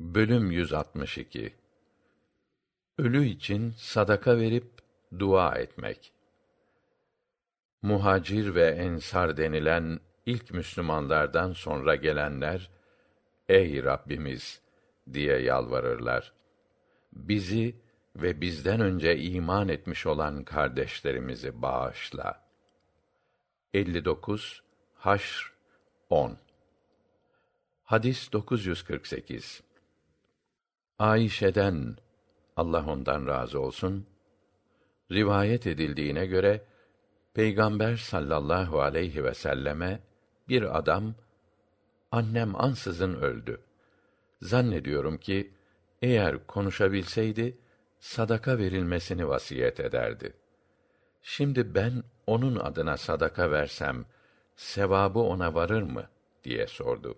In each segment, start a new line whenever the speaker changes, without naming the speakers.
Bölüm 162 Ölü için sadaka verip dua etmek. Muhacir ve ensar denilen ilk Müslümanlardan sonra gelenler ey Rabbimiz diye yalvarırlar. Bizi ve bizden önce iman etmiş olan kardeşlerimizi bağışla. 59 Haşr 10 Hadis 948 Ayşe'den Allah ondan razı olsun rivayet edildiğine göre Peygamber sallallahu aleyhi ve selleme bir adam annem ansızın öldü. Zannediyorum ki eğer konuşabilseydi sadaka verilmesini vasiyet ederdi. Şimdi ben onun adına sadaka versem sevabı ona varır mı diye sordu.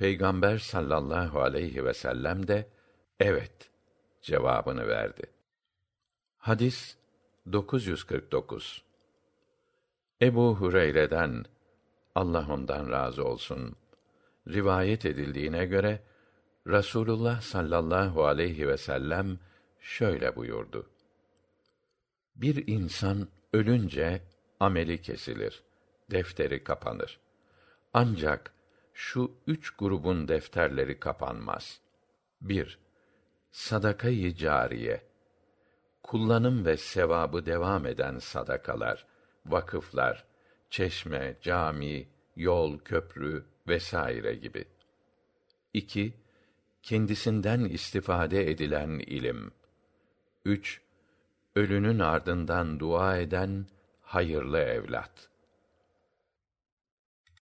Peygamber sallallahu aleyhi ve sellem de evet cevabını verdi. Hadis 949 Ebu Hureyre'den Allah ondan razı olsun rivayet edildiğine göre Rasulullah sallallahu aleyhi ve sellem şöyle buyurdu. Bir insan ölünce ameli kesilir, defteri kapanır. Ancak şu üç grubun defterleri kapanmaz. 1. Sadakayı cariye. Kullanım ve sevabı devam eden sadakalar, vakıflar, çeşme, cami, yol, köprü vesaire gibi. 2. Kendisinden istifade edilen ilim. 3. Ölünün ardından dua eden hayırlı evlat.